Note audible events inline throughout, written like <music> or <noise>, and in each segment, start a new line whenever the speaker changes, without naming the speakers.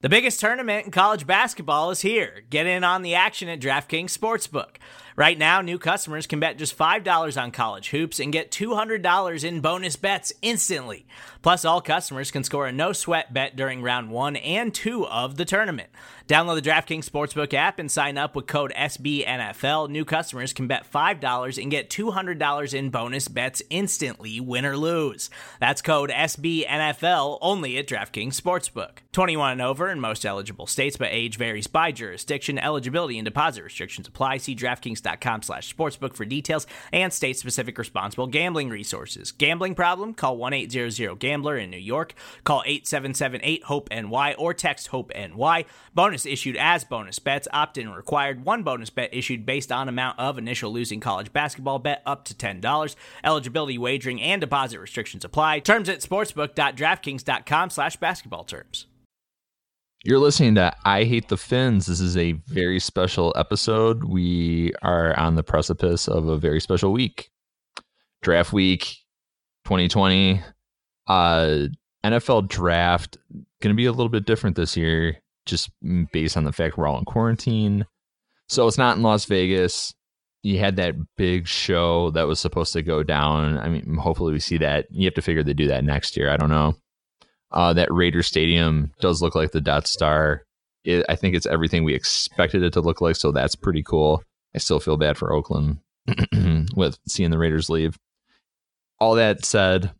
The biggest tournament in college basketball is here. Get in on the action at DraftKings Sportsbook. Right now, new customers can bet just $5 on college hoops and get $200 in bonus bets instantly. Plus, all customers can score a no sweat bet during round one and two of the tournament. Download the DraftKings Sportsbook app and sign up with code SBNFL. New customers can bet $5 and get $200 in bonus bets instantly, win or lose. That's code SBNFL only at DraftKings Sportsbook. 21 and over in most eligible states, but age varies by jurisdiction. Eligibility and deposit restrictions apply. See DraftKings.com slash sportsbook for details and state-specific responsible gambling resources. Gambling problem? Call 1-800-GAMBLER in New York. Call 877-8-HOPE-NY or text HOPE-NY. Bonus issued as bonus bets. Opt-in required. One bonus bet issued based on amount of initial losing college basketball bet up to $10. Eligibility, wagering, and deposit restrictions apply. Terms at sportsbook.draftkings.com slash basketball terms.
You're listening to I Hate the Fins. This is a very special episode. We are on the precipice of a very special week. Draft week 2020. Uh NFL draft going to be a little bit different this year just based on the fact we're all in quarantine. So it's not in Las Vegas. You had that big show that was supposed to go down. I mean, hopefully we see that. You have to figure they do that next year. I don't know. Uh, that Raider Stadium does look like the Death Star. It, I think it's everything we expected it to look like, so that's pretty cool. I still feel bad for Oakland <clears throat> with seeing the Raiders leave. All that said,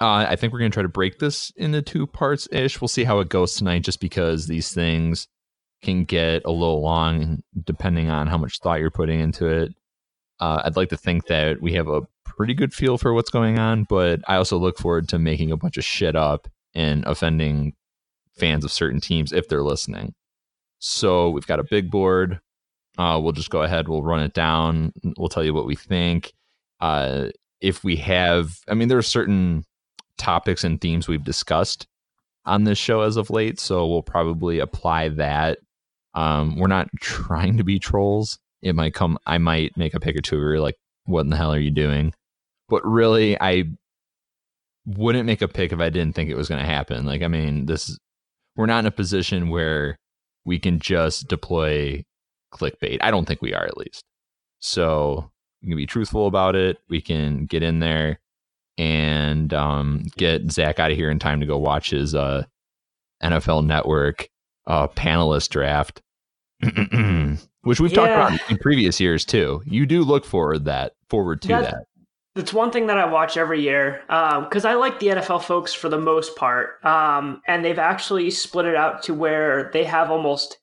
uh, I think we're going to try to break this into two parts ish. We'll see how it goes tonight, just because these things can get a little long depending on how much thought you're putting into it. Uh, I'd like to think that we have a pretty good feel for what's going on, but I also look forward to making a bunch of shit up and offending fans of certain teams if they're listening. So we've got a big board. Uh, we'll just go ahead. We'll run it down. We'll tell you what we think. Uh, if we have, I mean, there are certain topics and themes we've discussed on this show as of late, so we'll probably apply that. Um, we're not trying to be trolls. It might come. I might make a pick or two where you're like, "What in the hell are you doing?" But really, I wouldn't make a pick if I didn't think it was going to happen. Like, I mean, this is, we're not in a position where we can just deploy clickbait. I don't think we are, at least. So we can be truthful about it. We can get in there and um, get Zach out of here in time to go watch his uh, NFL Network uh, panelist draft, <clears throat> which we've yeah. talked about in previous years too. You do look forward that forward to that.
It's one thing that I watch every year because um, I like the NFL folks for the most part, um, and they've actually split it out to where they have almost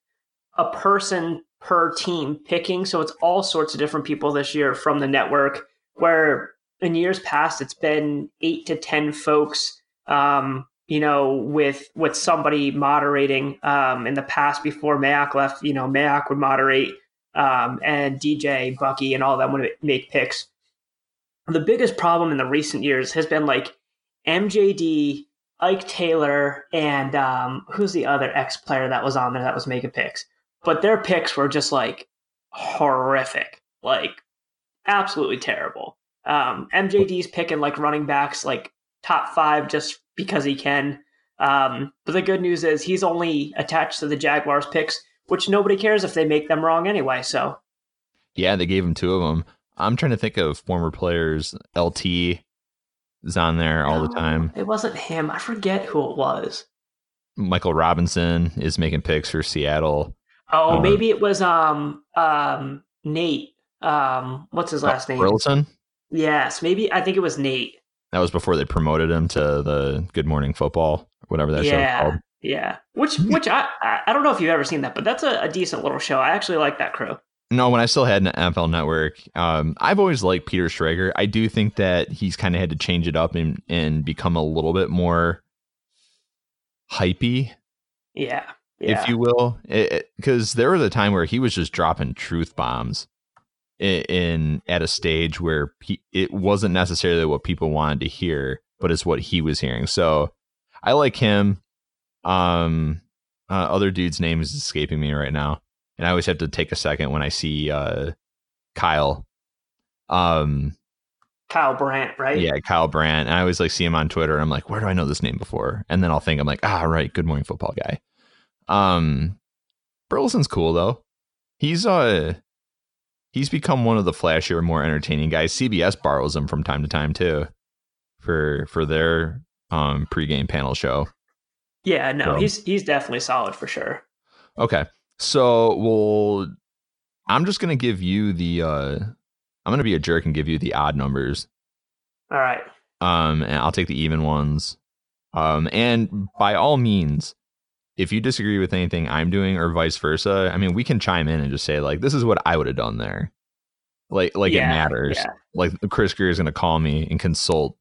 a person per team picking. So it's all sorts of different people this year from the network. Where in years past it's been eight to ten folks um, you know with with somebody moderating um, in the past before Mayock left you know Mayock would moderate um, and dj bucky and all them would make picks the biggest problem in the recent years has been like mjd ike taylor and um, who's the other ex player that was on there that was making picks but their picks were just like horrific like absolutely terrible um, MJD's picking like running backs like top five just because he can. Um, but the good news is he's only attached to the Jaguars picks, which nobody cares if they make them wrong anyway. So,
yeah, they gave him two of them. I'm trying to think of former players. LT is on there all no, the time.
It wasn't him. I forget who it was.
Michael Robinson is making picks for Seattle.
Oh, um, maybe it was um um Nate. Um, what's his last name?
Burleson.
Yes, maybe I think it was Nate.
That was before they promoted him to the Good Morning Football, whatever that
yeah,
show called.
Yeah, which which I I don't know if you've ever seen that, but that's a, a decent little show. I actually like that crew.
No, when I still had an NFL Network, um, I've always liked Peter Schrager. I do think that he's kind of had to change it up and and become a little bit more hypey.
Yeah, yeah.
if you will, because there was a time where he was just dropping truth bombs in, in at a stage where he, it wasn't necessarily what people wanted to hear, but it's what he was hearing. So I like him. Um, uh, other dude's name is escaping me right now, and I always have to take a second when I see uh, Kyle. Um,
Kyle Brandt, right?
Yeah, Kyle Brandt. And I always like see him on Twitter. and I'm like, where do I know this name before? And then I'll think I'm like, ah, right, Good Morning Football guy. Um, Burleson's cool though. He's uh he's become one of the flashier, more entertaining guys. CBS borrows him from time to time too, for for their um pregame panel show.
Yeah, no, so. he's he's definitely solid for sure.
Okay, so we'll. I'm just gonna give you the. uh I'm gonna be a jerk and give you the odd numbers.
All right.
Um, and I'll take the even ones. Um, and by all means, if you disagree with anything I'm doing or vice versa, I mean, we can chime in and just say like, this is what I would have done there. Like, like yeah, it matters. Yeah. Like Chris Grier is going to call me and consult,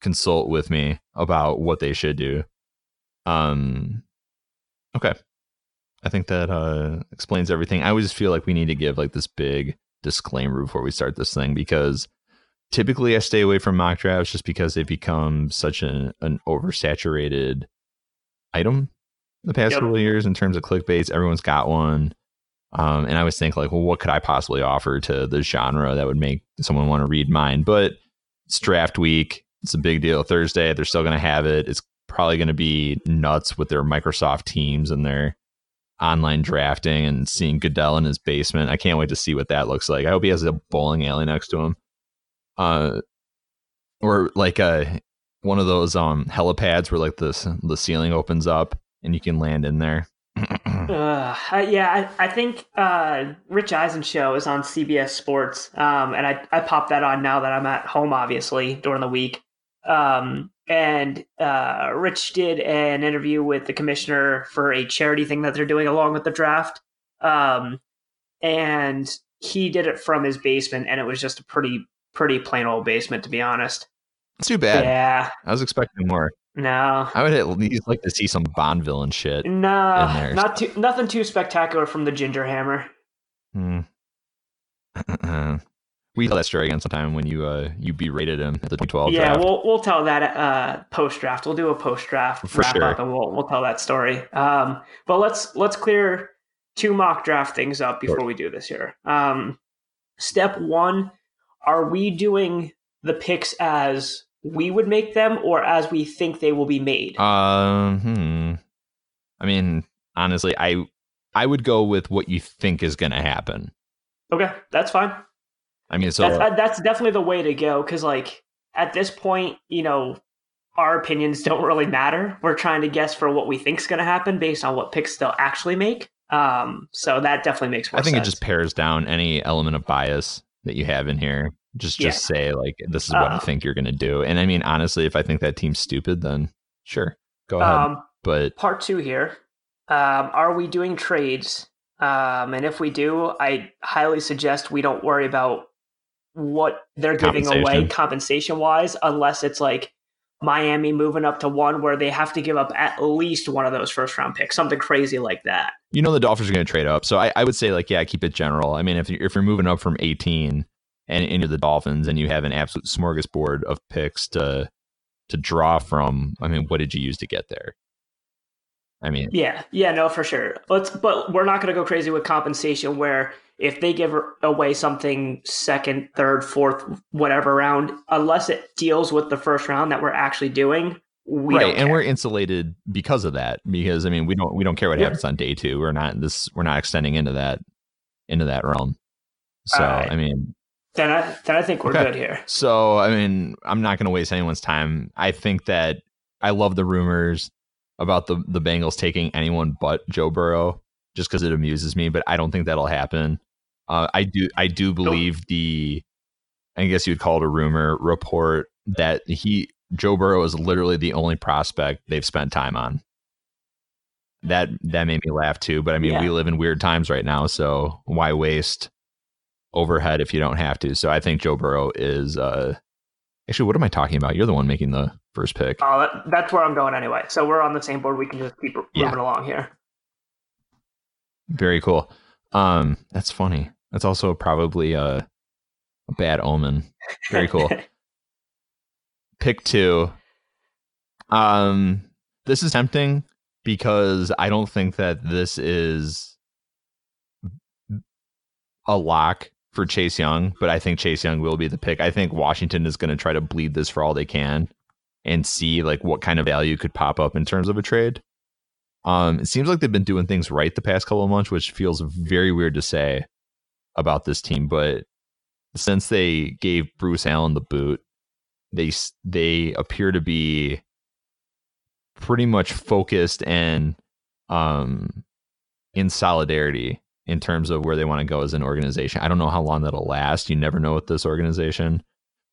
consult with me about what they should do. Um, okay. I think that uh, explains everything. I always feel like we need to give like this big disclaimer before we start this thing because typically I stay away from mock drafts just because they've become such an, an oversaturated item the past yep. couple of years in terms of clickbaits. Everyone's got one. Um, and I always think like, well, what could I possibly offer to the genre that would make someone want to read mine? But it's draft week. It's a big deal. Thursday, they're still going to have it. It's probably going to be nuts with their Microsoft Teams and their online drafting and seeing Goodell in his basement. I can't wait to see what that looks like. I hope he has a bowling alley next to him. Uh, or like a one of those um helipads where like the the ceiling opens up and you can land in there. <clears throat>
uh, yeah, I, I think uh, Rich Eisen show is on CBS Sports, um, and I I pop that on now that I'm at home, obviously during the week. Um, and uh, Rich did an interview with the commissioner for a charity thing that they're doing along with the draft. Um, and he did it from his basement, and it was just a pretty pretty plain old basement, to be honest.
It's too bad.
Yeah,
I was expecting more.
No,
I would at least like to see some Bond villain shit.
No, not too, nothing too spectacular from the Ginger Hammer.
Hmm. <clears throat> we tell that story again sometime when you uh you berated him at the 2012
yeah
draft.
we'll we'll tell that uh post draft we'll do a post draft wrap sure. up and we'll we'll tell that story um but let's let's clear two mock draft things up before sure. we do this here um step one are we doing the picks as we would make them or as we think they will be made
um hmm. i mean honestly i i would go with what you think is going to happen
okay that's fine
I mean, so
that's, uh, that's definitely the way to go because, like, at this point, you know, our opinions don't really matter. We're trying to guess for what we think is going to happen based on what picks they'll actually make. Um, so that definitely makes more
I think
sense.
it just pares down any element of bias that you have in here. Just just yeah. say like this is what uh, I think you're going to do. And I mean, honestly, if I think that team's stupid, then sure, go ahead. Um, but
part two here, um, are we doing trades? Um, and if we do, I highly suggest we don't worry about what they're giving away compensation wise, unless it's like Miami moving up to one where they have to give up at least one of those first round picks, something crazy like that.
You know, the Dolphins are going to trade up. So I, I, would say, like, yeah, keep it general. I mean, if you're, if you're moving up from 18 and into the Dolphins and you have an absolute smorgasbord of picks to to draw from, I mean, what did you use to get there? I mean,
yeah, yeah, no, for sure. Let's, but we're not going to go crazy with compensation where if they give away something second, third, fourth, whatever round, unless it deals with the first round that we're actually doing, we right,
and we're insulated because of that. Because I mean, we don't we don't care what yeah. happens on day two. We're not this. We're not extending into that into that realm. So right. I mean,
then I then I think we're okay. good here.
So I mean, I'm not going to waste anyone's time. I think that I love the rumors about the the Bengals taking anyone but Joe Burrow just because it amuses me. But I don't think that'll happen. Uh, I do I do believe the I guess you'd call it a rumor report that he Joe Burrow is literally the only prospect they've spent time on. That that made me laugh too. But I mean, yeah. we live in weird times right now, so why waste overhead if you don't have to? So I think Joe Burrow is. Uh, actually, what am I talking about? You're the one making the first pick.
Oh, that, that's where I'm going anyway. So we're on the same board. We can just keep moving yeah. along here.
Very cool. Um, that's funny. That's also probably a, a bad omen. Very cool. <laughs> Pick two. Um, this is tempting because I don't think that this is a lock for Chase Young, but I think Chase Young will be the pick. I think Washington is going to try to bleed this for all they can and see like what kind of value could pop up in terms of a trade. Um, it seems like they've been doing things right the past couple of months, which feels very weird to say about this team. But since they gave Bruce Allen the boot, they they appear to be pretty much focused and um, in solidarity in terms of where they want to go as an organization. I don't know how long that'll last. You never know with this organization,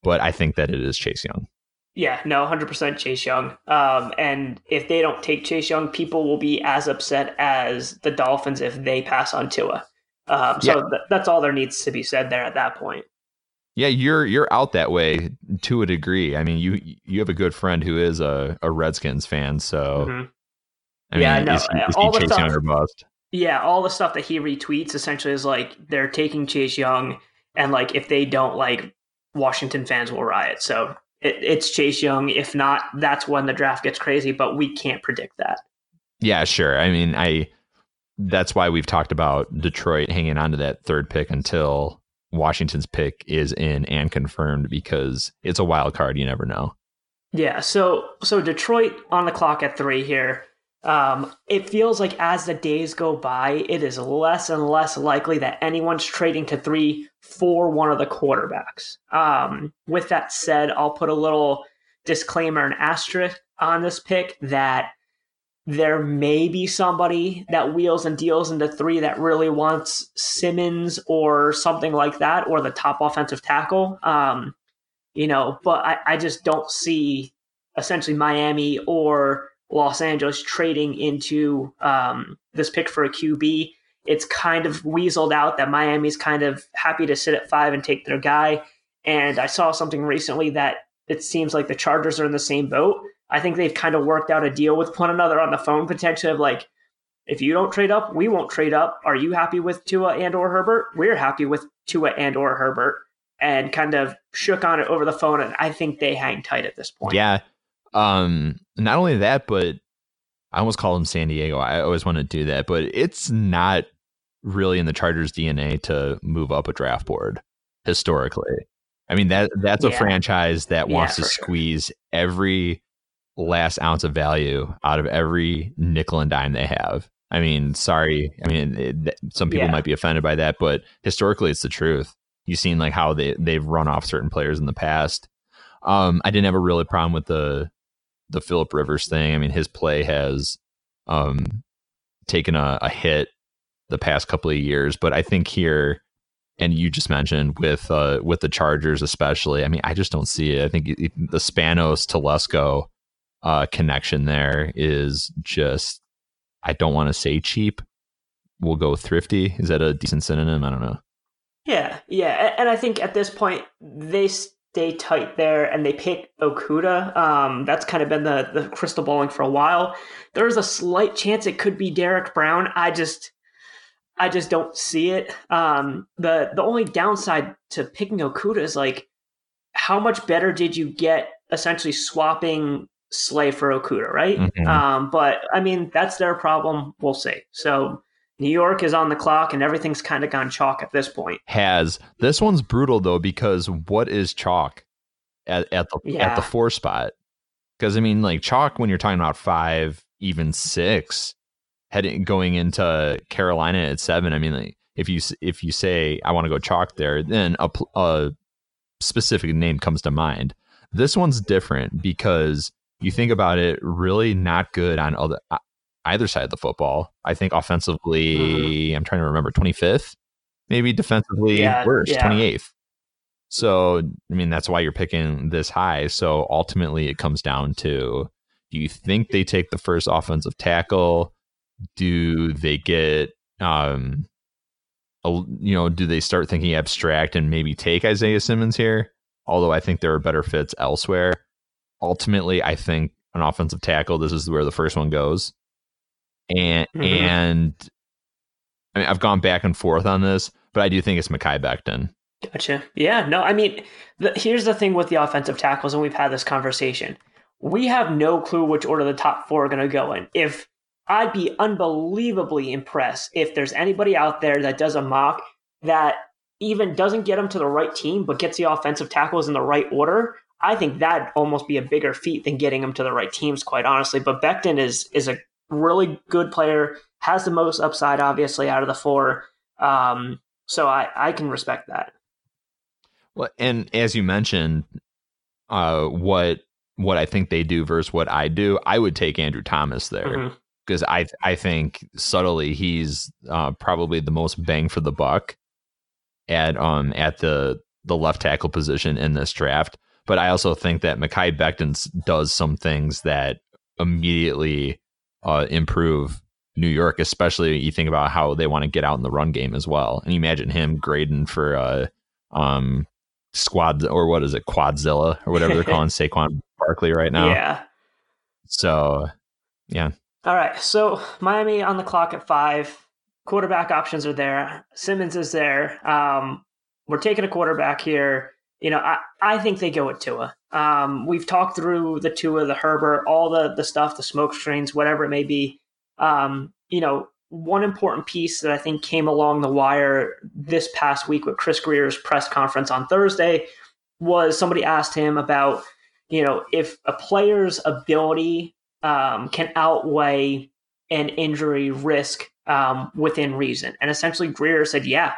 but I think that it is Chase Young.
Yeah, no, 100% Chase Young. Um, and if they don't take Chase Young, people will be as upset as the Dolphins if they pass on Tua. Um, so yeah. th- that's all there needs to be said there at that point.
Yeah, you're you're out that way to a degree. I mean, you you have a good friend who is a, a Redskins fan, so mm-hmm.
I mean, yeah, no, is,
is
all
he
the
stuff?
Yeah, all the stuff that he retweets essentially is like they're taking Chase Young, and like if they don't, like Washington fans will riot. So it, it's Chase Young. If not, that's when the draft gets crazy. But we can't predict that.
Yeah, sure. I mean, I that's why we've talked about Detroit hanging on to that third pick until Washington's pick is in and confirmed because it's a wild card. You never know.
Yeah. So so Detroit on the clock at three here. Um, it feels like as the days go by, it is less and less likely that anyone's trading to three for one of the quarterbacks. Um, with that said, I'll put a little disclaimer and asterisk on this pick that there may be somebody that wheels and deals into three that really wants Simmons or something like that, or the top offensive tackle. Um, you know, but I, I just don't see essentially Miami or Los Angeles trading into um, this pick for a QB. It's kind of weaseled out that Miami's kind of happy to sit at five and take their guy. And I saw something recently that it seems like the Chargers are in the same boat. I think they've kind of worked out a deal with one another on the phone potentially of like, if you don't trade up, we won't trade up. Are you happy with Tua and or Herbert? We're happy with Tua and or Herbert and kind of shook on it over the phone. And I think they hang tight at this point.
Yeah. Um, not only that, but I almost call them San Diego. I always want to do that, but it's not really in the Chargers' DNA to move up a draft board historically. I mean that that's a yeah. franchise that wants yeah, to squeeze sure. every last ounce of value out of every nickel and dime they have. I mean, sorry. I mean, it, some people yeah. might be offended by that, but historically, it's the truth. You've seen like how they they've run off certain players in the past. Um, I didn't have a really problem with the the Philip Rivers thing. I mean, his play has um, taken a, a hit the past couple of years, but I think here, and you just mentioned with uh, with the Chargers especially. I mean, I just don't see it. I think it, the Spanos Telesco uh, connection there is just. I don't want to say cheap. We'll go thrifty. Is that a decent synonym? I don't know.
Yeah, yeah, and I think at this point they stay tight there and they pick Okudah. Um, that's kind of been the, the crystal balling for a while. There's a slight chance it could be Derrick Brown. I just I just don't see it. Um, the the only downside to picking Okudah is like how much better did you get essentially swapping Slay for Okudah, right? Mm-hmm. Um, but I mean that's their problem. We'll see. So New York is on the clock and everything's kind of gone chalk at this point.
Has this one's brutal though because what is chalk at, at the yeah. at the four spot? Because I mean, like chalk when you're talking about five, even six, heading going into Carolina at seven. I mean, like if you if you say I want to go chalk there, then a, a specific name comes to mind. This one's different because you think about it, really not good on other uh, either side of the football. I think offensively, mm-hmm. I'm trying to remember 25th, maybe defensively yeah, worse, yeah. 28th. So, I mean, that's why you're picking this high. So ultimately, it comes down to do you think they take the first offensive tackle? Do they get, um, a, you know, do they start thinking abstract and maybe take Isaiah Simmons here? Although I think there are better fits elsewhere. Ultimately, I think an offensive tackle, this is where the first one goes and mm-hmm. and I mean I've gone back and forth on this, but I do think it's Mekhi Becton.
Gotcha. Yeah. No, I mean, the, here's the thing with the offensive tackles, and we've had this conversation. We have no clue which order the top four are going to go in. If I'd be unbelievably impressed if there's anybody out there that does a mock that even doesn't get them to the right team, but gets the offensive tackles in the right order. I think that'd almost be a bigger feat than getting them to the right teams, quite honestly. But Becton is is a really good player, has the most upside, obviously, out of the four. Um, so I, I can respect that.
Well, and as you mentioned, uh, what what I think they do versus what I do, I would take Andrew Thomas there because mm-hmm. I I think subtly he's uh, probably the most bang for the buck at um at the the left tackle position in this draft. But I also think that Mekhi Becton does some things that immediately uh, improve New York, especially you think about how they want to get out in the run game as well. And you imagine him grading for uh, um, squad or what is it, Quadzilla or whatever they're <laughs> calling Saquon Barkley right now.
Yeah.
So, yeah.
All right. So Miami on the clock at five. Quarterback options are there. Simmons is there. Um, we're taking a quarterback here. You know, I, I think they go with Tua. Um, we've talked through the Tua, the Herbert, all the the stuff, the smoke screens, whatever it may be. Um, you know, one important piece that I think came along the wire this past week with Chris Grier's press conference on Thursday was somebody asked him about, you know, if a player's ability um, can outweigh an injury risk um, within reason. And essentially, Greer said, yeah.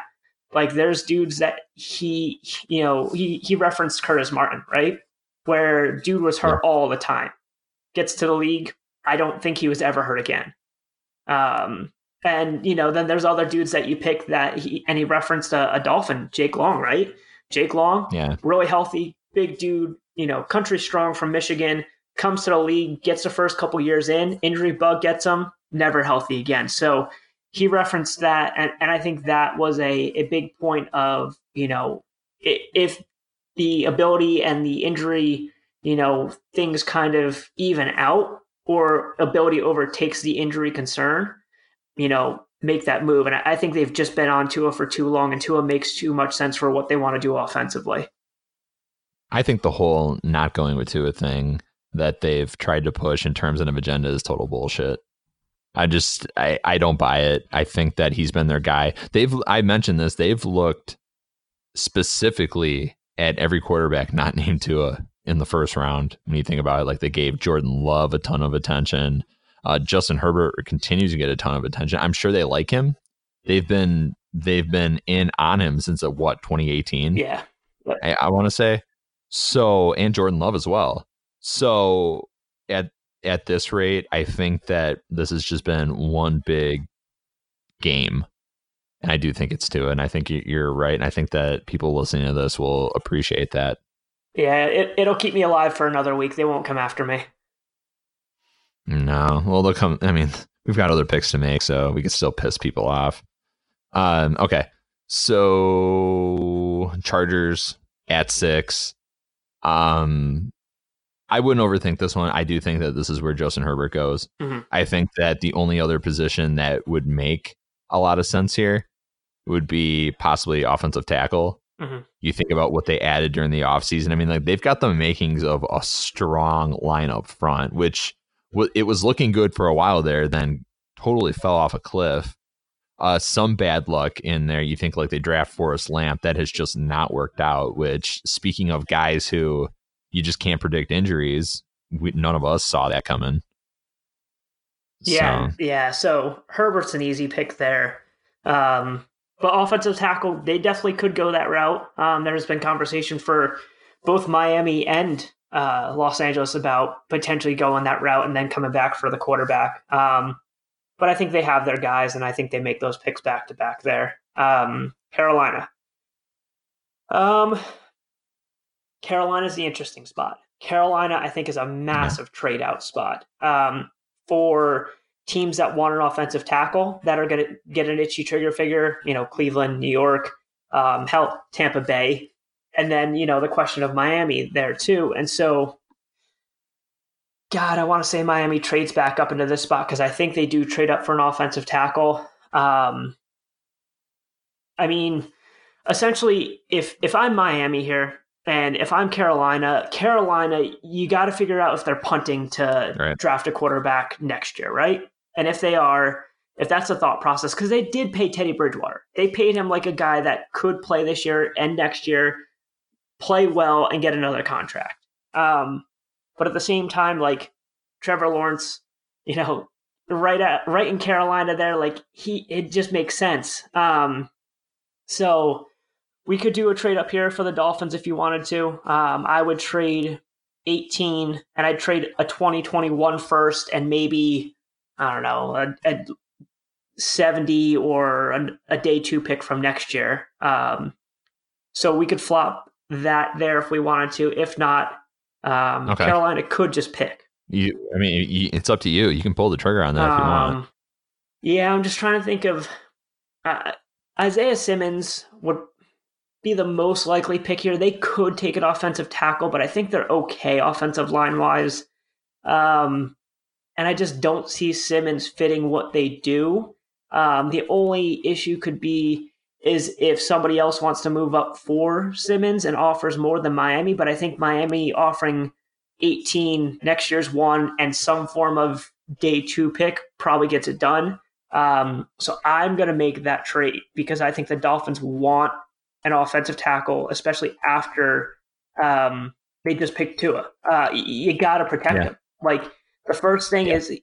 Like there's dudes that he, you know, he, he referenced Curtis Martin, right? Where dude was hurt yeah. all the time. Gets to the league. I don't think he was ever hurt again. Um, and you know, then there's other dudes that you pick that he and he referenced a, a dolphin, Jake Long, right? Jake Long,
yeah,
really healthy, big dude, you know, country strong from Michigan, comes to the league, gets the first couple years in, injury bug gets him, never healthy again. So he referenced that, and, and I think that was a, a big point of, you know, if the ability and the injury, you know, things kind of even out, or ability overtakes the injury concern, you know, make that move. And I think they've just been on Tua for too long, and Tua makes too much sense for what they want to do offensively.
I think the whole not going with Tua thing that they've tried to push in terms of agenda is total bullshit. I just I, I don't buy it. I think that he's been their guy. They've I mentioned this, they've looked specifically at every quarterback not <laughs> named Tua in the first round. When you think about it, like they gave Jordan Love a ton of attention. Uh, Justin Herbert continues to get a ton of attention. I'm sure they like him. They've been they've been in on him since uh, what 2018.
Yeah,
I, I want to say so, and Jordan Love as well. So at at this rate, I think that this has just been one big game. And I do think it's Tua. And I think you're right. And I think that people listening to this will appreciate that.
Yeah, it, it'll keep me alive for another week. They won't come after me.
No. Well, they'll come. I mean, we've got other picks to make, so we can still piss people off. Um, okay. So Chargers at six. Um, I wouldn't overthink this one. I do think that this is where Justin Herbert goes. Mm-hmm. I think that the only other position that would make a lot of sense here would be possibly offensive tackle. Mm-hmm. You think about what they added during the offseason. I mean, like they've got the makings of a strong lineup front, which it was looking good for a while there, then totally fell off a cliff. Uh, some bad luck in there. You think like they draft Forrest Lamp, that has just not worked out. Which, speaking of guys who you just can't predict injuries, we, none of us saw that coming.
Yeah, so. yeah. So Herbert's an easy pick there. Um, but offensive tackle, they definitely could go that route. Um, there has been conversation for both Miami and uh, Los Angeles about potentially going that route and then coming back for the quarterback. Um, but I think they have their guys, and I think they make those picks back to back there. Um, Carolina. Um, Carolina is the interesting spot. Carolina, I think, is a massive trade out spot um, for teams that want an offensive tackle that are going to get an itchy trigger figure. You know, Cleveland, New York, um, hell, Tampa Bay and then you know the question of Miami there too. And so, God, I want to say Miami trades back up into this spot because I think they do trade up for an offensive tackle. Um, I mean, essentially, if if I'm Miami here and if I'm Carolina, Carolina, you got to figure out if they're punting to right. draft a quarterback next year, right? And if they are, if that's the thought process, because they did pay Teddy Bridgewater, they paid him like a guy that could play this year and next year play well and get another contract. Um, but at the same time, like Trevor Lawrence, you know, right at right in Carolina there. Like he, it just makes sense. Um, so we could do a trade up here for the Dolphins if you wanted to. Um, I would trade 18 and I'd trade a 2021 first and maybe I don't know a, a 70 or a, a, day two pick from next year. Um, so we could flop that there if we wanted to. If not, um, okay. Carolina could just pick.
You, I mean, you, it's up to you. You can pull the trigger on that um, if you want. Um,
yeah, I'm just trying to think of uh, Isaiah Simmons would be the most likely pick here. They could take an offensive tackle, but I think they're okay offensive line wise. Um, and I just don't see Simmons fitting what they do. Um, the only issue could be is if somebody else wants to move up for Simmons and offers more than Miami, but I think Miami offering 18 next year's one and some form of day two pick probably gets it done. Um, so I'm going to make that trade because I think the Dolphins want an offensive tackle, especially after um, they just picked Tua. Uh, you got to protect yeah. him. Like the first thing yeah. is,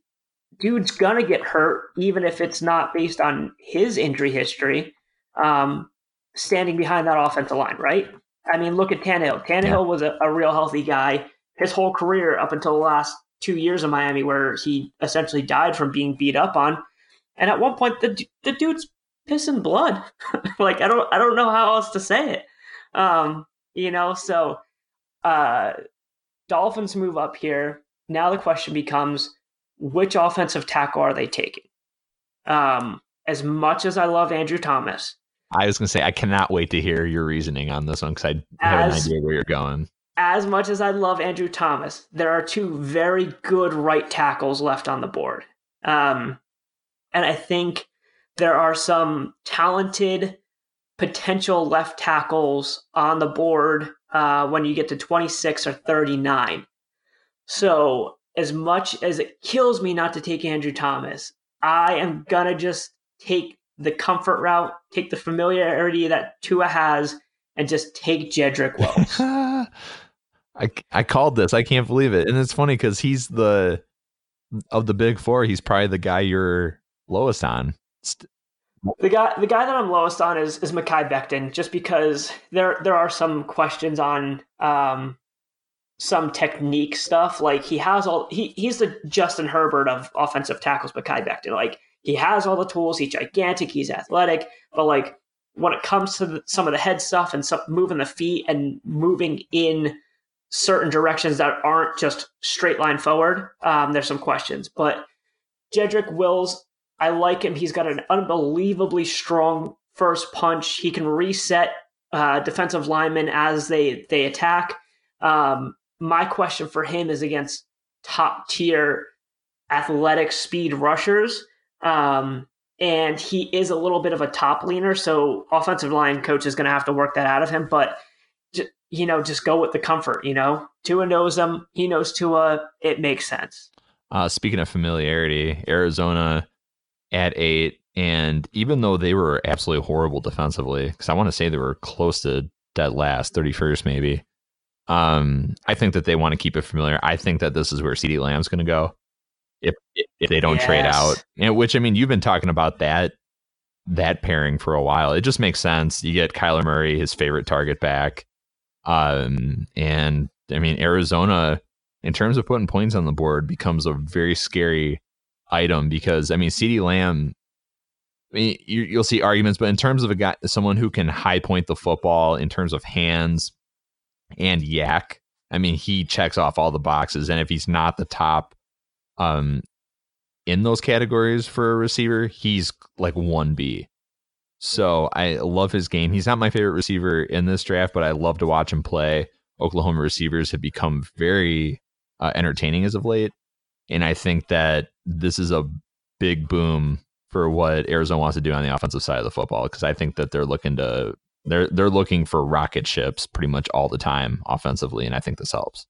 dude's gonna get hurt, even if it's not based on his injury history. Um, standing behind that offensive line, right? I mean, look at Tannehill. Tannehill yeah. was a, a real healthy guy his whole career up until the last two years in Miami, where he essentially died from being beat up on. And at one point, the the dude's pissing blood. <laughs> like I don't I don't know how else to say it. Um, you know, so uh, Dolphins move up here. Now the question becomes, which offensive tackle are they taking? Um, as much as I love Andrew Thomas,
I was going to say I cannot wait to hear your reasoning on this one because I have as, an idea where you're going.
As much as I love Andrew Thomas, there are two very good right tackles left on the board, um, and I think there are some talented potential left tackles on the board uh, when you get to 26 or 39. So, as much as it kills me not to take Andrew Thomas, I am going to just take the comfort route, take the familiarity that Tua has, and just take Jedrick Wills. <laughs>
I, I called this. I can't believe it. And it's funny because he's the, of the big four, he's probably the guy you're lowest on.
The guy, the guy that I'm lowest on is is Mekhi Becton, just because there there are some questions on um, some technique stuff. Like he has all he he's the Justin Herbert of offensive tackles, Mekhi Becton. Like he has all the tools. He's gigantic. He's athletic, but like when it comes to the, some of the head stuff and some, moving the feet and moving in certain directions that aren't just straight line forward, um, there's some questions. But Jedrick Wills, I like him. He's got an unbelievably strong first punch. He can reset uh, defensive linemen as they they attack. Um, my question for him is against top tier athletic speed rushers. Um, and he is a little bit of a top leaner, so offensive line coach is going to have to work that out of him. But you know, just go with the comfort. You know, Tua knows him. He knows Tua. It makes sense.
Uh, speaking of familiarity, Arizona at eight, and even though they were absolutely horrible defensively, because I want to say they were close to dead last, thirty first maybe. Um, I think that they want to keep it familiar. I think that this is where CeeDee Lamb's going to go if if they don't yes. trade out. And which I mean, you've been talking about that that pairing for a while. It just makes sense. You get Kyler Murray, his favorite target back. Um, and I mean, Arizona, in terms of putting points on the board, becomes a very scary item because I mean, CeeDee Lamb. I mean, you, will see arguments, but in terms of a guy, someone who can high point the football in terms of hands and YAC. I mean, he checks off all the boxes. And if he's not the top, um, in those categories for a receiver, he's like one B. So I love his game. He's not my favorite receiver in this draft, but I love to watch him play. Oklahoma receivers have become very uh, entertaining as of late. And I think that this is a big boom for what Arizona wants to do on the offensive side of the football because I think that they're looking to they're they're looking for rocket ships pretty much all the time offensively, and I think this helps.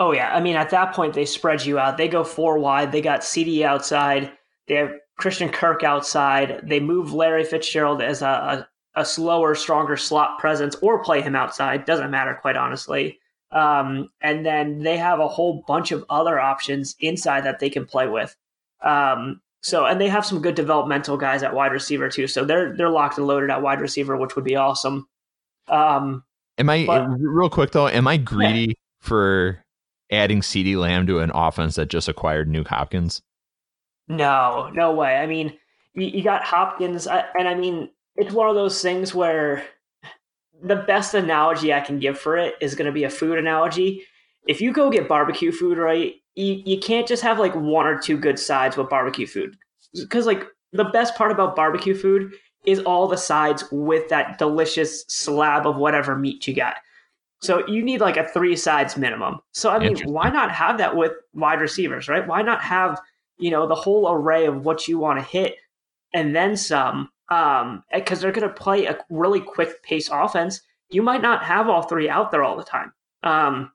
Oh yeah, I mean at that point they spread you out. They go four wide. They got CeeDee outside. They have Christian Kirk outside. They move Larry Fitzgerald as a, a, a slower, stronger slot presence, or play him outside. Doesn't matter, quite honestly. Um, and then they have a whole bunch of other options inside that they can play with. Um, So and they have some good developmental guys at wide receiver too. So they're they're locked and loaded at wide receiver, which would be awesome. Um,
am I
but-
real quick though? Am I greedy for adding CeeDee Lamb to an offense that just acquired Nuke Hopkins?
No, no way. I mean, you, you got Hopkins, I, and I mean, it's one of those things where the best analogy I can give for it is going to be a food analogy. If you go get barbecue food, right, you, you can't just have like one or two good sides with barbecue food. Because, like, the best part about barbecue food is all the sides with that delicious slab of whatever meat you got. So you need like a three sides minimum. So, I mean, why not have that with wide receivers, right? Why not have you know the whole array of what you want to hit and then some um because they're going to play a really quick pace offense you might not have all three out there all the time um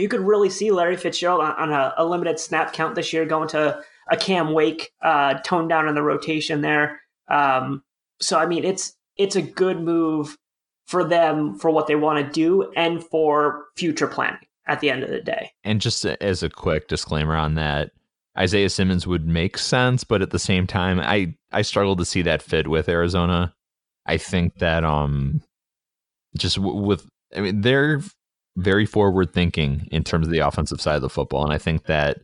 you could really see larry fitzgerald on, on a, a limited snap count this year going to a cam wake uh tone down in the rotation there um so i mean it's it's a good move for them for what they want to do and for future planning at the end of the day
And just as a quick disclaimer on that, Isaiah Simmons would make sense, but at the same time, I I struggle to see that fit with Arizona. I think that um, just w- with I mean they're very forward thinking in terms of the offensive side of the football, and I think that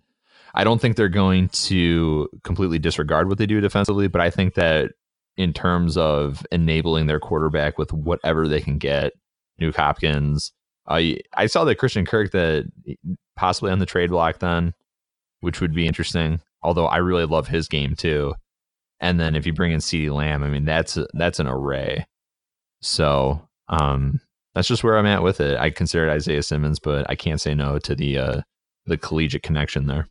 I don't think they're going to completely disregard what they do defensively, but I think that in terms of enabling their quarterback with whatever they can get, Nuke Hopkins. I I saw that Christian Kirk that possibly on the trade block then, which would be interesting. Although I really love his game too. And then if you bring in CeeDee Lamb, I mean that's that's an array. So um, that's just where I'm at with it. I considered Isaiah Simmons, but I can't say no to the uh, the collegiate connection there.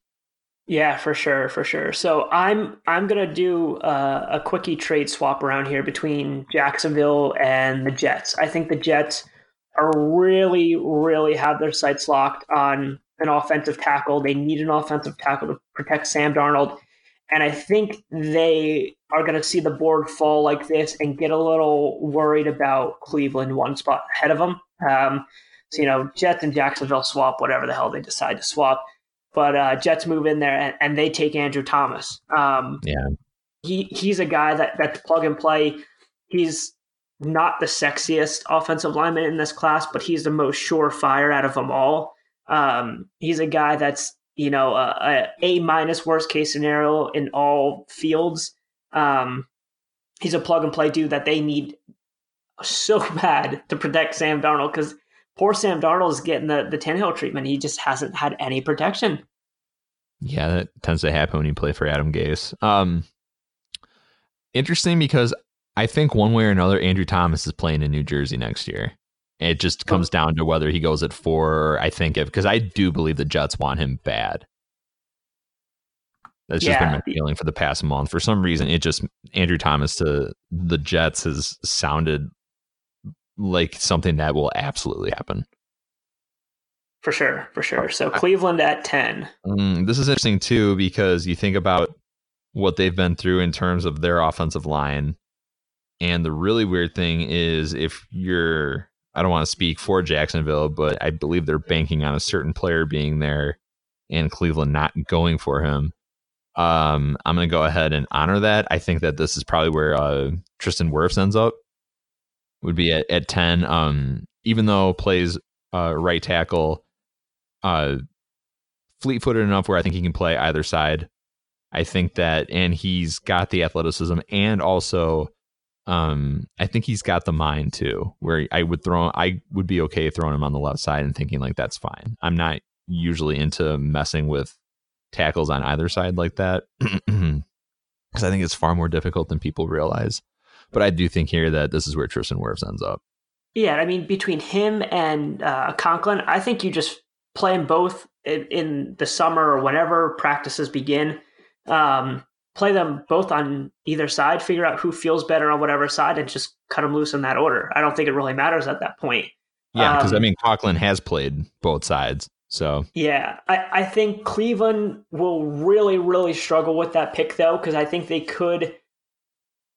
Yeah, for sure, for sure. So I'm I'm gonna do uh, a quickie trade swap around here between Jacksonville and the Jets. I think the Jets are really, really have their sights locked on an offensive tackle. They need an offensive tackle to protect Sam Darnold, and I think they are going to see the board fall like this and get a little worried about Cleveland one spot ahead of them. Um, so you know, Jets and Jacksonville swap whatever the hell they decide to swap but uh, Jets move in there and, and they take Andrew Thomas. Um,
Yeah.
he he's a guy that that's plug and play. He's not the sexiest offensive lineman in this class, but he's the most surefire out of them all. Um, he's a guy that's you know a, a minus worst case scenario in all fields. Um, he's a plug and play dude that they need so <laughs> bad to protect Sam Darnold because poor Sam Darnold is getting the the Tannehill treatment. He just hasn't had any protection.
Yeah, that tends to happen when you play for Adam Gase. Um, interesting because I think one way or another, Andrew Thomas is playing in New Jersey next year. It just comes down to whether he goes at four. I think if because I do believe the Jets want him bad. That's just been my feeling for the past month. For some reason, it just Andrew Thomas to the Jets has sounded like something that will absolutely happen.
For sure, for sure. So Cleveland at ten.
Mm, this is interesting too because you think about what they've been through in terms of their offensive line. And the really weird thing is if you're I don't want to speak for Jacksonville, but I believe they're banking on a certain player being there and Cleveland not going for him. Um, I'm going to go ahead and honor that. I think that this is probably where uh, Tristan Wirfs ends up. Would be at, at 10. Um, even though plays uh, right tackle, uh, fleet footed enough where I think he can play either side. I think that, and he's got the athleticism and also, um, I think he's got the mind too, where I would throw, I would be okay throwing him on the left side and thinking like that's fine. I'm not usually into messing with tackles on either side like that <clears throat> because I think it's far more difficult than people realize. But I do think here that this is where Tristan Wirfs ends up.
Yeah, I mean between him and uh, Conklin, I think you just play them both in, in the summer or whenever practices begin. Um, play them both on either side. Figure out who feels better on whatever side, and just cut them loose in that order. I don't think it really matters at that point.
Yeah, because I
Um,
mean Conklin has played both sides, so
Yeah, I, I think Cleveland will really, really struggle with that pick though, because I think they could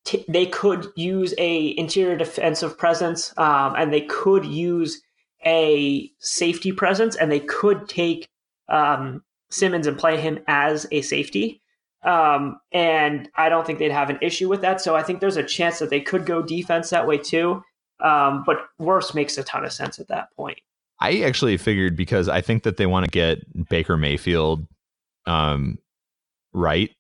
t- they could use a interior defensive presence, um, and they could use a safety presence, and they could take um, Simmons and play him as a safety. Um, and I don't think they'd have an issue with that. So I think there's a chance that they could go defense that way too. Um, but Wirfs makes a ton of sense at that point.
I actually figured because I think that they want to get Baker Mayfield um, right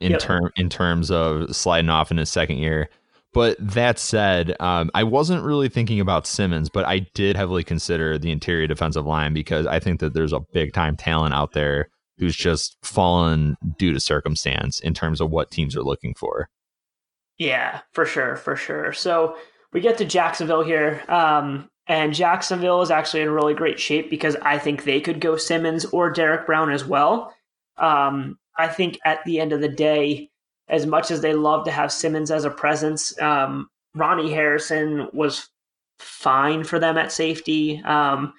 in yep. term in terms of sliding off in his second year. But that said, um, I wasn't really thinking about Simmons, but I did heavily consider the interior defensive line because I think that there's a big time talent out there who's just fallen due to circumstance in terms of what teams are looking for.
Yeah, for sure, for sure. So we get to Jacksonville here, um, and Jacksonville is actually in really great shape because I think they could go Simmons or Derrick Brown as well. Um, I think at the end of the day, as much as they love to have Simmons as a presence, um, Ronnie Harrison was fine for them at safety. Um,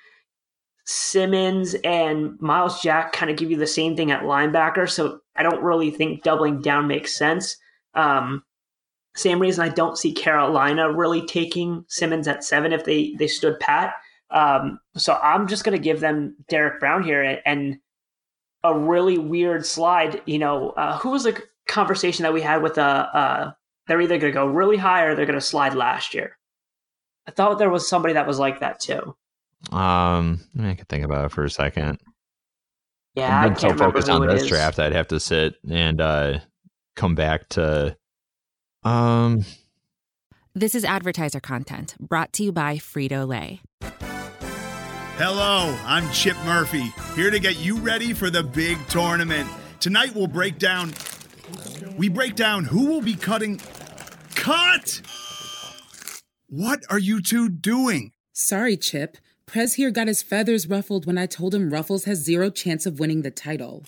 Simmons and Myles Jack kind of give you the same thing at linebacker, so I don't really think doubling down makes sense. Um, same reason I don't see Carolina really taking Simmons at seven if they they stood pat. Um, so I'm just going to give them Derrick Brown here and a really weird slide. You know, uh, who was a conversation that we had with uh, uh they're either going to go really high or they're going to slide last year. I thought there was somebody that was like that too.
Um, I could think about it for a second.
Yeah, I'm so focused on this
draft, I'd have to sit and uh, come back to. Um,
this is advertiser content brought to you by Frito Lay.
Hello, I'm Chip Murphy, here to get you ready for the big tournament. Tonight we'll break down. We break down who will be cutting. Cut! What are you two doing?
Sorry, Chip. Prez here got his feathers ruffled when I told him Ruffles has zero chance of winning the title.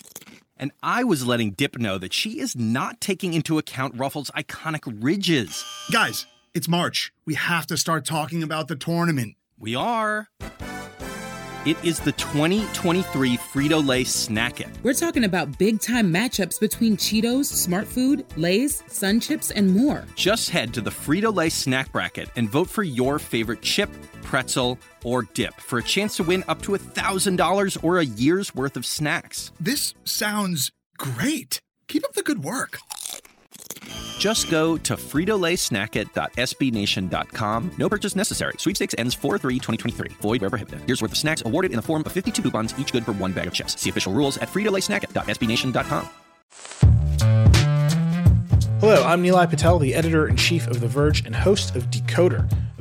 And I was letting Dip know that she is not taking into account Ruffles' iconic ridges.
Guys, it's March. We have to start talking about the tournament.
We are. It is the 2023 Frito Lay Snack It.
We're talking about big time matchups between Cheetos, Smart Food, Lay's, Sun Chips, and more.
Just head to the Frito Lay Snack Bracket and vote for your favorite chip, pretzel, or dip for a chance to win up to $1,000 or a year's worth of snacks.
This sounds great. Keep up the good work.
Just go to fritolaysnacket.sbnation.com. No purchase necessary. Sweepstakes ends 4-3-2023. Void where prohibited. Here's worth of snacks awarded in the form of 52 coupons, each good for one bag of chips. See official rules at fritolaysnacket.sbnation.com.
Hello, I'm Neil Patel, the editor-in-chief of The Verge and host of Decoder,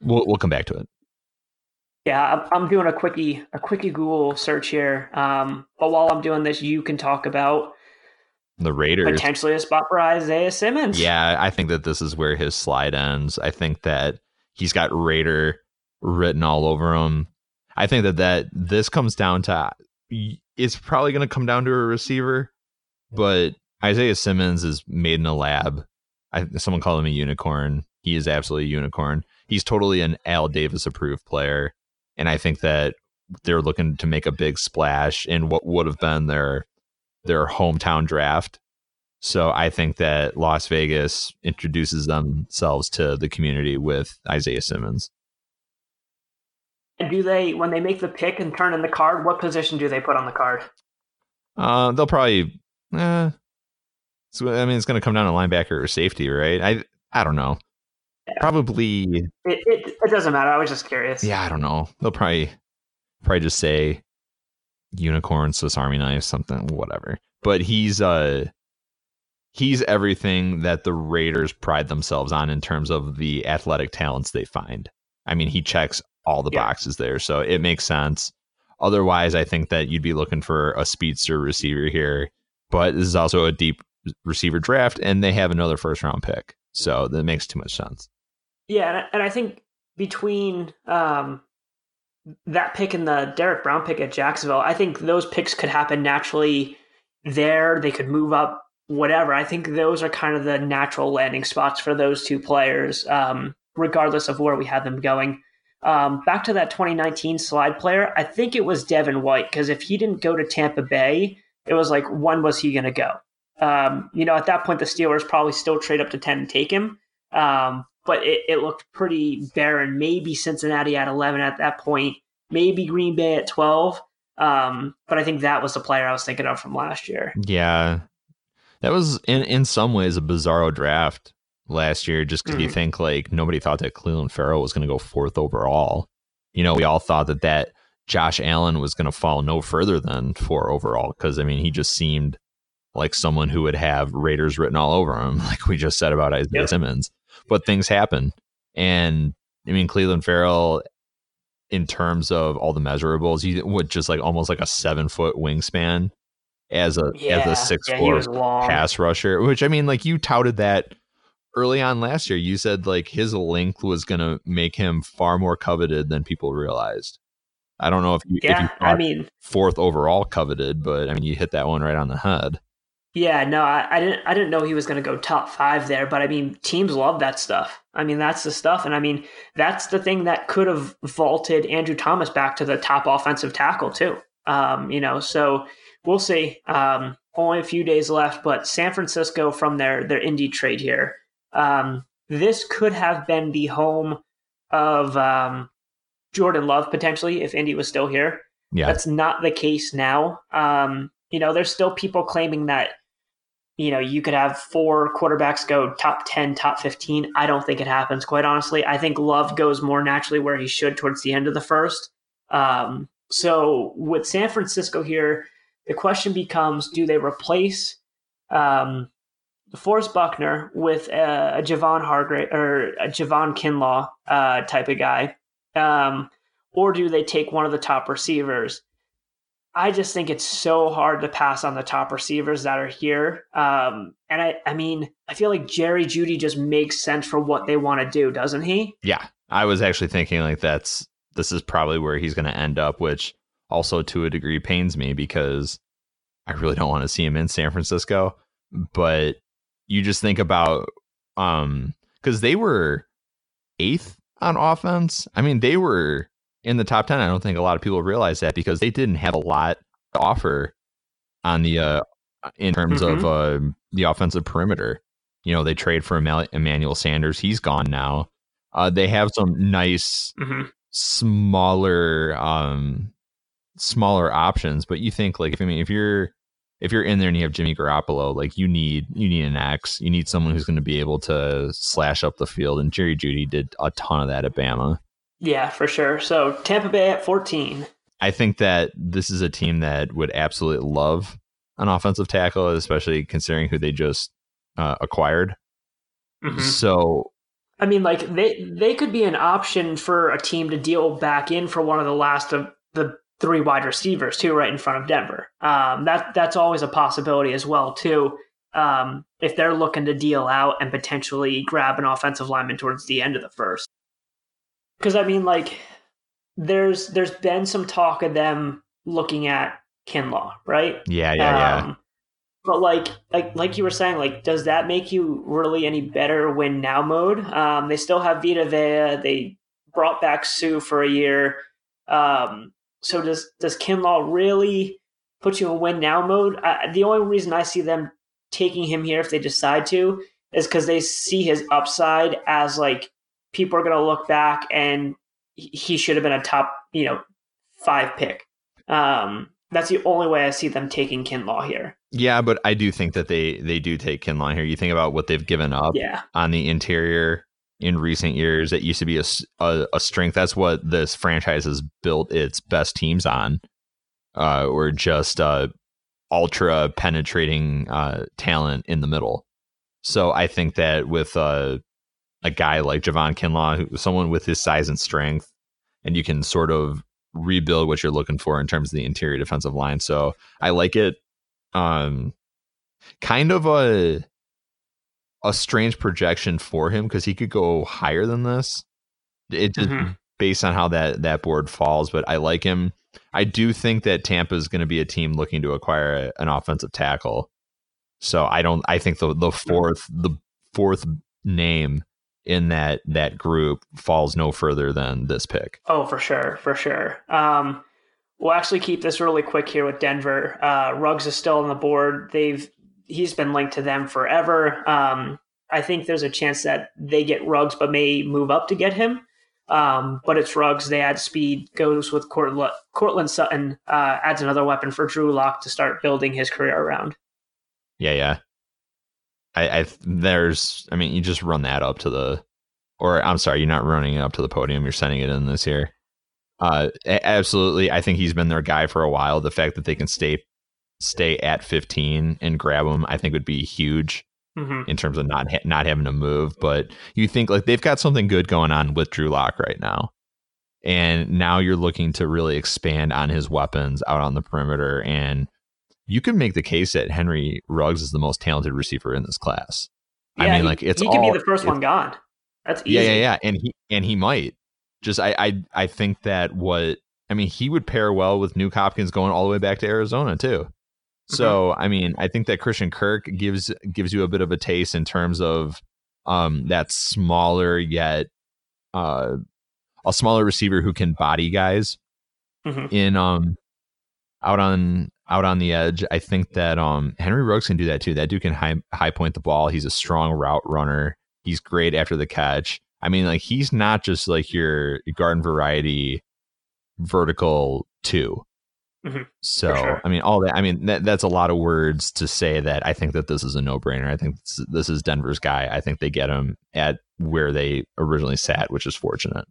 We'll we'll come back to it.
Yeah, I'm doing a quickie a quickie Google search here. Um, but while I'm doing this, you can talk about
the Raiders
potentially a spot for Isaiah Simmons.
Yeah, I think that this is where his slide ends. I think that he's got Raider written all over him. I think that that this comes down to it's probably going to come down to a receiver, but Isaiah Simmons is made in a lab. I, someone called him a unicorn. He is absolutely a unicorn. He's totally an Al Davis approved player, and I think that they're looking to make a big splash in what would have been their their hometown draft. So I think that Las Vegas introduces themselves to the community with Isaiah Simmons.
And do they, when they make the pick and turn in the card, what position do they put on the card?
Uh, they'll probably. So, I mean, it's going to come down to linebacker or safety, right? I I don't know. Probably.
It, it, it doesn't matter. I was just curious.
Yeah, I don't know. They'll probably probably just say unicorn, Swiss Army knife, something, whatever. But he's uh he's everything that the Raiders pride themselves on in terms of the athletic talents they find. I mean, he checks all the
Yeah.
boxes there. So it makes sense. Otherwise, I think that you'd be looking for a speedster receiver here. But this is also a deep receiver draft, and they have another first round pick. So that makes too much sense.
Yeah, and I, think between um, that pick and the Derrick Brown pick at Jacksonville, I think those picks could happen naturally there. They could move up, whatever. I think those are kind of the natural landing spots for those two players, um, regardless of where we had them going. Um, back to that 2019 slide player, I think it was Devin White because if he didn't go to Tampa Bay, it was like, when was he going to go? Um, you know, at that point, the Steelers probably still trade up to 10 and take him. Um, but it, it looked pretty barren. Maybe Cincinnati at 11 at that point, maybe Green Bay at 12. Um, but I think that was the player I was thinking of from last year.
Yeah. That was in in some ways a bizarro draft last year just because you
Mhm.
think like nobody thought that Clelin Ferrell was going to go fourth overall. You know, we all thought that that Josh Allen was going to fall no further than four overall because I mean he just seemed like someone who would have Raiders written all over him, <laughs> like we just said about Isaiah
Yep.
Simmons. But things happen, and I mean Clelin Ferrell, in terms of all the measurables, he would just like almost like a seven foot wingspan as a
Yeah,
as a six
yeah, he
four
was long.
pass rusher. Which I mean, like you touted that early on last year. You said like his length was going to make him far more coveted than people realized. I don't know if you, if you
Yeah, I mean,
fourth overall coveted, but I mean you hit that one right on the head.
Yeah, no, I, I didn't, I didn't know he was going to go top five there, but I mean, teams love that stuff. I mean, that's the stuff, and I mean, that's the thing that could have vaulted Andrew Thomas back to the top offensive tackle too. Um, you know, so we'll see. Um, only a few days left, but San Francisco from their their indie trade here. Um, this could have been the home of um, Jordan Love potentially if Indy was still here.
Yeah,
That's not the case now. Um, you know, there's still people claiming that, you know, you could have four quarterbacks go top 10, top 15. I don't think it happens, quite honestly. I think Love goes more naturally where he should towards the end of the first. Um, so with San Francisco here, the question becomes do they replace um, Forrest Buckner with a, a Javon Hargrave or a Javon Kinlaw uh, type of guy? Um, or do they take one of the top receivers? I just think it's so hard to pass on the top receivers that are here. Um, and I, I mean, I feel like Jerry Jeudy just makes sense for what they want to do, doesn't he?
yeah. I was actually thinking like that's this is probably where he's going to end up, which also to a degree pains me because I really don't want to see him in San Francisco. But you just think about um because they were eighth on offense. I mean, they were in the top ten. I don't think a lot of people realize that because they didn't have a lot to offer on the uh in terms of uh, the offensive perimeter. You know, they trade for Emmanuel Sanders. He's gone now. Uh, they have some nice
Mm-hmm.
smaller um smaller options but you think like if i mean if you're if you're in there and you have jimmy garoppolo like you need you need an x you need someone who's going to be able to slash up the field and jerry jeudy did a ton of that at bama
Yeah, for sure. So Tampa Bay at 14.
i think that this is a team that would absolutely love an offensive tackle especially considering who they just uh, acquired
Mhm.
so
I mean, like they they could be an option for a team to deal back in for one of the last of the three wide receivers too, right in front of Denver. Um, that that's always a possibility as well too. Um, if they're looking to deal out and potentially grab an offensive lineman towards the end of the first, because I mean, like there's there's been some talk of them looking at Kinlaw, right?
yeah yeah yeah
Um, But like, like, like you were saying, like, does that make you really any better win now mode? Um, they still have Vita Vea. They brought back Suh for a year. Um, so does does Kinlaw really put you in win now mode? I, the only reason I see them taking him here, if they decide to, is because they see his upside as like people are going to look back and he- should have been a top, you know, five pick. Um, that's the only way I see them taking Kinlaw here.
Yeah, but I do think that they they do take Kinlaw here. You think about what they've given up
Yeah.
on the interior in recent years. It used to be a a strength. That's what this franchise has built its best teams on. Uh, or just uh, ultra penetrating uh, talent in the middle. So I think that with uh, a guy like Javon Kinlaw, who someone with his size and strength, and you can sort of rebuild what you're looking for in terms of the interior defensive line. So I like it. Um, kind of a a strange projection for him because he could go higher than this. It just mm-hmm. based on how that that board falls, but I like him. I do think that Tampa is going to be a team looking to acquire a, an offensive tackle. So I don't. I think the the fourth the fourth name in that that group falls no further than this pick.
Oh, for sure, for sure. Um, we'll actually keep this really quick here with Denver. Uh, Ruggs is still on the board. They've he's been linked to them forever. Um, I think there's a chance that they get Ruggs, but may move up to get him. Um, but it's Ruggs. They add speed. Goes with Courtland, Courtland Sutton. Uh, adds another weapon for Drew Lock to start building his career around.
Yeah, yeah. I, I there's I mean you just run that up to the or I'm sorry, you're not running it up to the podium, you're sending it in this year. Uh absolutely. I think he's been their guy for a while. The fact that they can stay stay at 15 and grab him, I think would be huge. Mm-hmm. In terms of not not having to move, but you think like they've got something good going on with Drew Lock right now, and now you're looking to really expand on his weapons out on the perimeter and you can make the case that Henry Ruggs is the most talented receiver in this class.
Yeah, I mean, he, like it's he could all, be the first one gone. That's easy.
Yeah, yeah, yeah, and he and he might. Just I I I think that what I mean he would pair well with Nuk Hopkins going all the way back to Arizona too. So mm-hmm. I mean I think that Christian Kirk gives gives you a bit of a taste in terms of um that smaller yet uh a smaller receiver who can body guys mm-hmm. in um out on out on the edge. I think that um, Henry Ruggs can do that too. That dude can high high point the ball. He's a strong route runner. He's great after the catch. I mean, like he's not just like your garden variety vertical 2 mm-hmm. So sure. I mean, all that. I mean, that, that's a lot of words to say that I think that this is a no brainer. I think this, this is Denver's guy. I think they get him at where they originally sat, which is fortunate.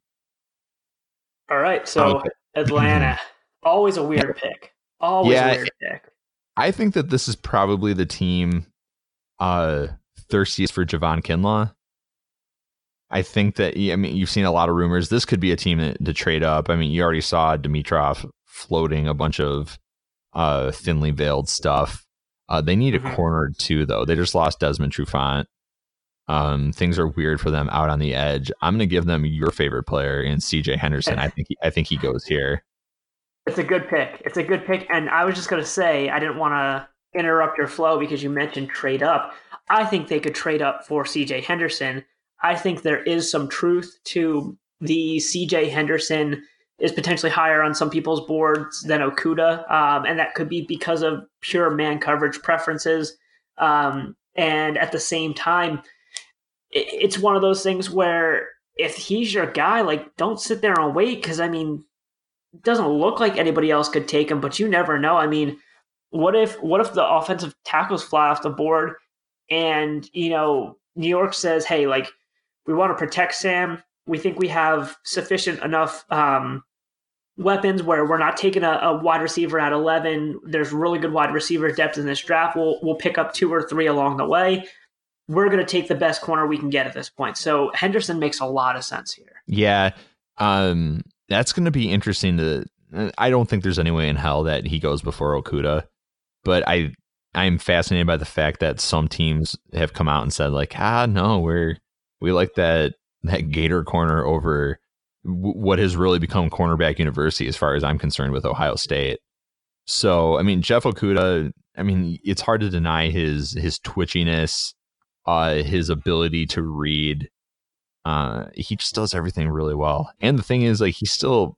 All right, so Atlanta, <laughs> always a weird pick. Always yeah.
I think that this is probably the team uh thirstiest for Javon Kinlaw. I think that I mean you've seen a lot of rumors. This could be a team to, to trade up. I mean, you already saw Dimitroff floating a bunch of uh thinly veiled stuff. Uh, they need a mm-hmm. corner too, though. They just lost Desmond Trufant. Um, things are weird for them out on the edge. I'm going to give them your favorite player in C.J. Henderson. I think he, I think he goes here.
It's a good pick. It's a good pick. And I was just going to say, I didn't want to interrupt your flow because you mentioned trade up. I think they could trade up for CJ Henderson. I think there is some truth to the CJ Henderson is potentially higher on some people's boards than Okudah. Um, and that could be because of pure man coverage preferences. Um, and at the same time, it, it's one of those things where if he's your guy, like don't sit there and wait. Cause I mean, doesn't look like anybody else could take him, but you never know. I mean, what if what if the offensive tackles fly off the board and you know New York says, "Hey, like we want to protect Sam. We think we have sufficient enough um, weapons where we're not taking a, a, wide receiver at eleven. There's really good wide receiver depth in this draft. We'll we'll pick up two or three along the way. We're going to take the best corner we can get at this point. So Henderson makes a lot of sense here.
Yeah. Um, that's going to be interesting to. I don't think there's any way in hell that he goes before Okudah, but I I'm fascinated by the fact that some teams have come out and said like, ah, no, we're we like that that Gator corner over what has really become cornerback university as far as I'm concerned with Ohio State. So I mean, Jeff Okudah, I mean, it's hard to deny his his twitchiness, uh, his ability to read uh, he just does everything really well. And the thing is, like, he's still,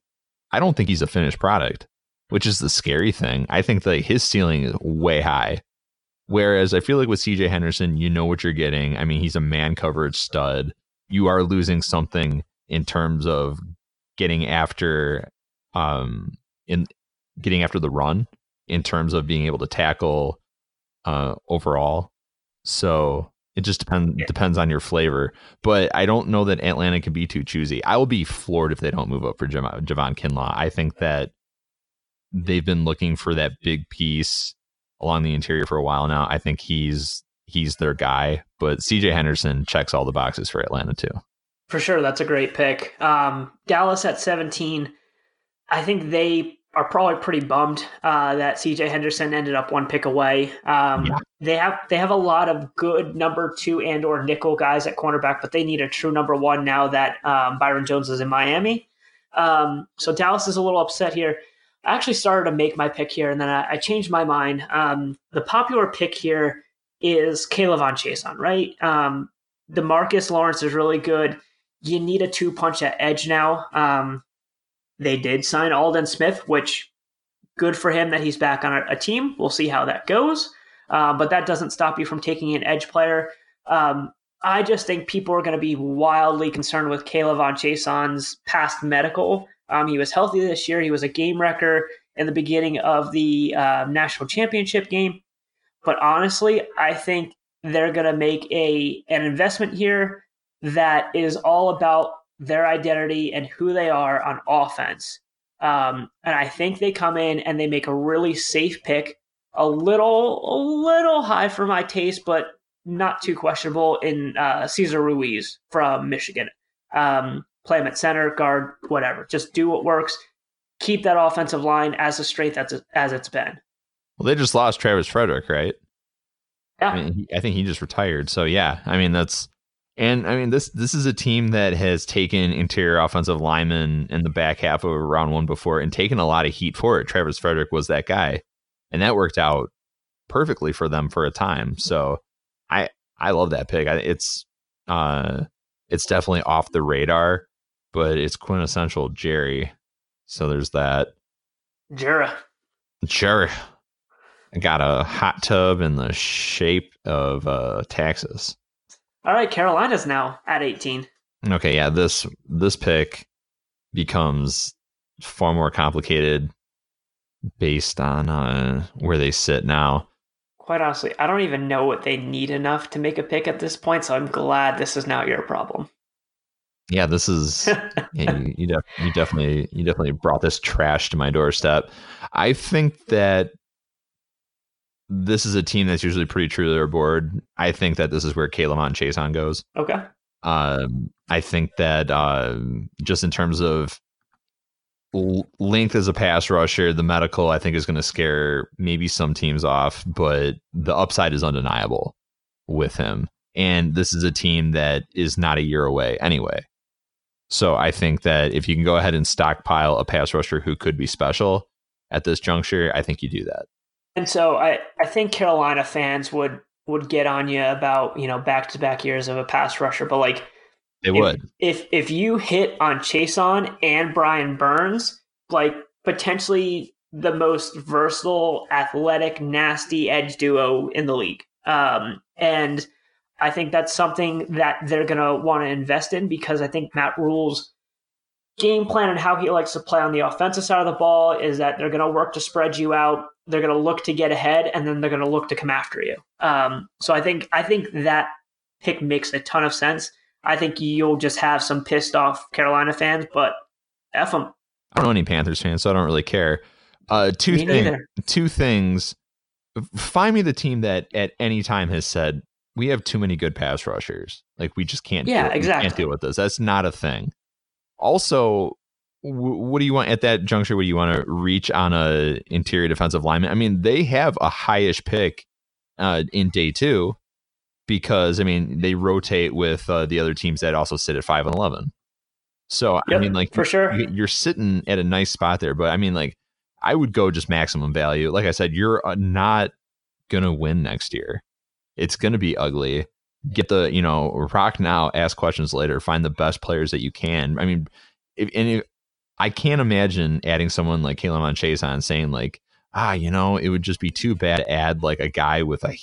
I don't think he's a finished product, which is the scary thing. I think like his ceiling is way high. Whereas I feel like with CJ Henderson, you know what you're getting. I mean, he's a man covered stud. You are losing something in terms of getting after, um, in getting after the run in terms of being able to tackle, uh, overall. So it just depends yeah. depends on your flavor. But I don't know that Atlanta can be too choosy. I will be floored if they don't move up for Jav- Javon Kinlaw. I think that they've been looking for that big piece along the interior for a while now. I think he's he's their guy. But CJ Henderson checks all the boxes for Atlanta too.
For sure, that's a great pick. Um, Dallas at 17, I think they are probably pretty bummed uh, that CJ Henderson ended up one pick away. Um, yeah. They have they have a lot of good number two and or nickel guys at cornerback, but they need a true number one now that um, Byron Jones is in Miami. Um, so Dallas is a little upset here. I actually started to make my pick here, and then I, I changed my mind. Um, the popular pick here is K'Lavon Chaisson, right? Um, Marcus Lawrence is really good. You need a two punch at edge now. They did sign Aldon Smith, which good for him that he's back on a, a team. We'll see how that goes. Uh, but that doesn't stop you from taking an edge player. Um, I just think people are going to be wildly concerned with K'Lavon Chaisson's past medical. Um, he was healthy this year. He was a game wrecker in the beginning of the uh, national championship game. But honestly, I think they're going to make a an investment here that is all about their identity and who they are on offense. Um, and I think they come in and they make a really safe pick, a little, a little high for my taste, but not too questionable in uh, Cesar Ruiz from Michigan. Um, play him at center, guard, whatever. Just do what works. Keep that offensive line as a strength as, as it's been.
Well, they just lost Travis Frederick, right?
Yeah.
I, mean, he, I think he just retired. So yeah, I mean that's and I mean this this is a team that has taken interior offensive linemen in the back half of round one before and taken a lot of heat for it. Travis Frederick was that guy, and that worked out perfectly for them for a time. So I I love that pick. It's uh it's definitely off the radar, but it's quintessential Jerry. So there's that.
Jera.
Jerry. I got a hot tub in the shape of uh, Texas.
All right, Carolina's now at 18.
Okay, yeah, this this pick becomes far more complicated based on uh, where they sit now.
Quite honestly, I don't even know what they need enough to make a pick at this point, so I'm glad this is not your problem.
Yeah, this is <laughs> yeah, you, you, def, you definitely you definitely brought this trash to my doorstep. I think that this is a team that's usually pretty true to their board. I think that this is where K'Lavon Chaisson goes.
Okay.
Um, I think that uh, just in terms of l- length as a pass rusher, the medical I think is going to scare maybe some teams off, but the upside is undeniable with him. And this is a team that is not a year away anyway. So I think that if you can go ahead and stockpile a pass rusher who could be special at this juncture, I think you do that.
And so I, I think Carolina fans would would get on you about, you know, back to back years of a pass rusher, but like
they
if,
would.
If if you hit on Chaisson and Brian Burns, like potentially the most versatile, athletic, nasty edge duo in the league. Um, and I think that's something that they're going to want to invest in because I think Matt Rhule's game plan and how he likes to play on the offensive side of the ball is that they're going to work to spread you out they're going to look to get ahead, and then they're going to look to come after you. Um, so I think I think that pick makes a ton of sense. I think you'll just have some pissed off Carolina fans, but f them.
I don't know any Panthers fans, so I don't really care. Uh, two things. Two things. Find me the team that at any time has said we have too many good pass rushers. Like we just can't.
Yeah,
deal,
exactly.
Can't deal with this. That's not a thing. Also, what do you want at that juncture? Would you want to reach on a interior defensive lineman? I mean, they have a highish pick uh, in day two because I mean they rotate with uh, the other teams that also sit at five and eleven. So yep, I mean, like
for sure,
you're sitting at a nice spot there. But I mean, like I would go just maximum value. Like I said, you're uh, not gonna win next year. It's gonna be ugly. Get the you know rock now, ask questions later. Find the best players that you can. I mean, if, and I can't imagine adding someone like K'Lavon Chaisson saying like, ah, you know, it would just be too bad to add like a guy with a